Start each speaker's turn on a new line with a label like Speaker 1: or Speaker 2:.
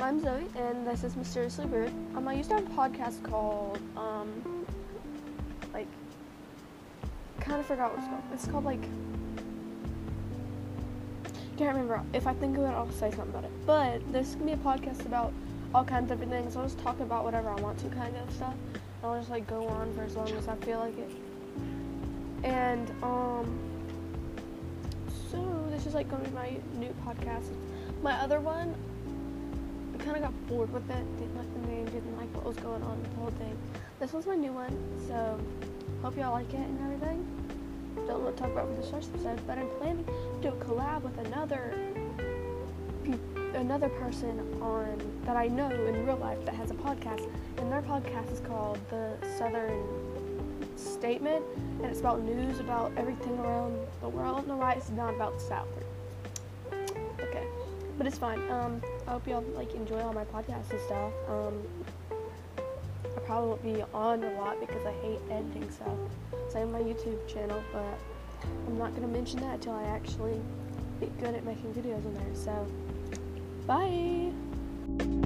Speaker 1: I'm Zoe, and this is Mysteriously Weird. Um, I used to have a podcast called, um, like, kind of forgot what it's called. It's called, like, can't remember. If I think of it, I'll say something about it. But this can be a podcast about all kinds of different things. I'll just talk about whatever I want to, kind of stuff. I'll just, like, go on for as long as I feel like it. And, um, so this is, like, to be my new podcast. My other one, kind of got bored with it. Didn't like the name. Didn't like what was going on with the whole thing. This was my new one, so hope y'all like it and everything. Don't what to talk about for this first episode, but I'm planning to do a collab with another another person on that I know in real life that has a podcast, and their podcast is called the Southern Statement, and it's about news about everything around the world. No, why it's not about the South. But it's fine. Um, I hope y'all like enjoy all my podcasts and stuff. Um, I probably won't be on a lot because I hate editing stuff. Same my YouTube channel, but I'm not gonna mention that until I actually get good at making videos on there. So, bye.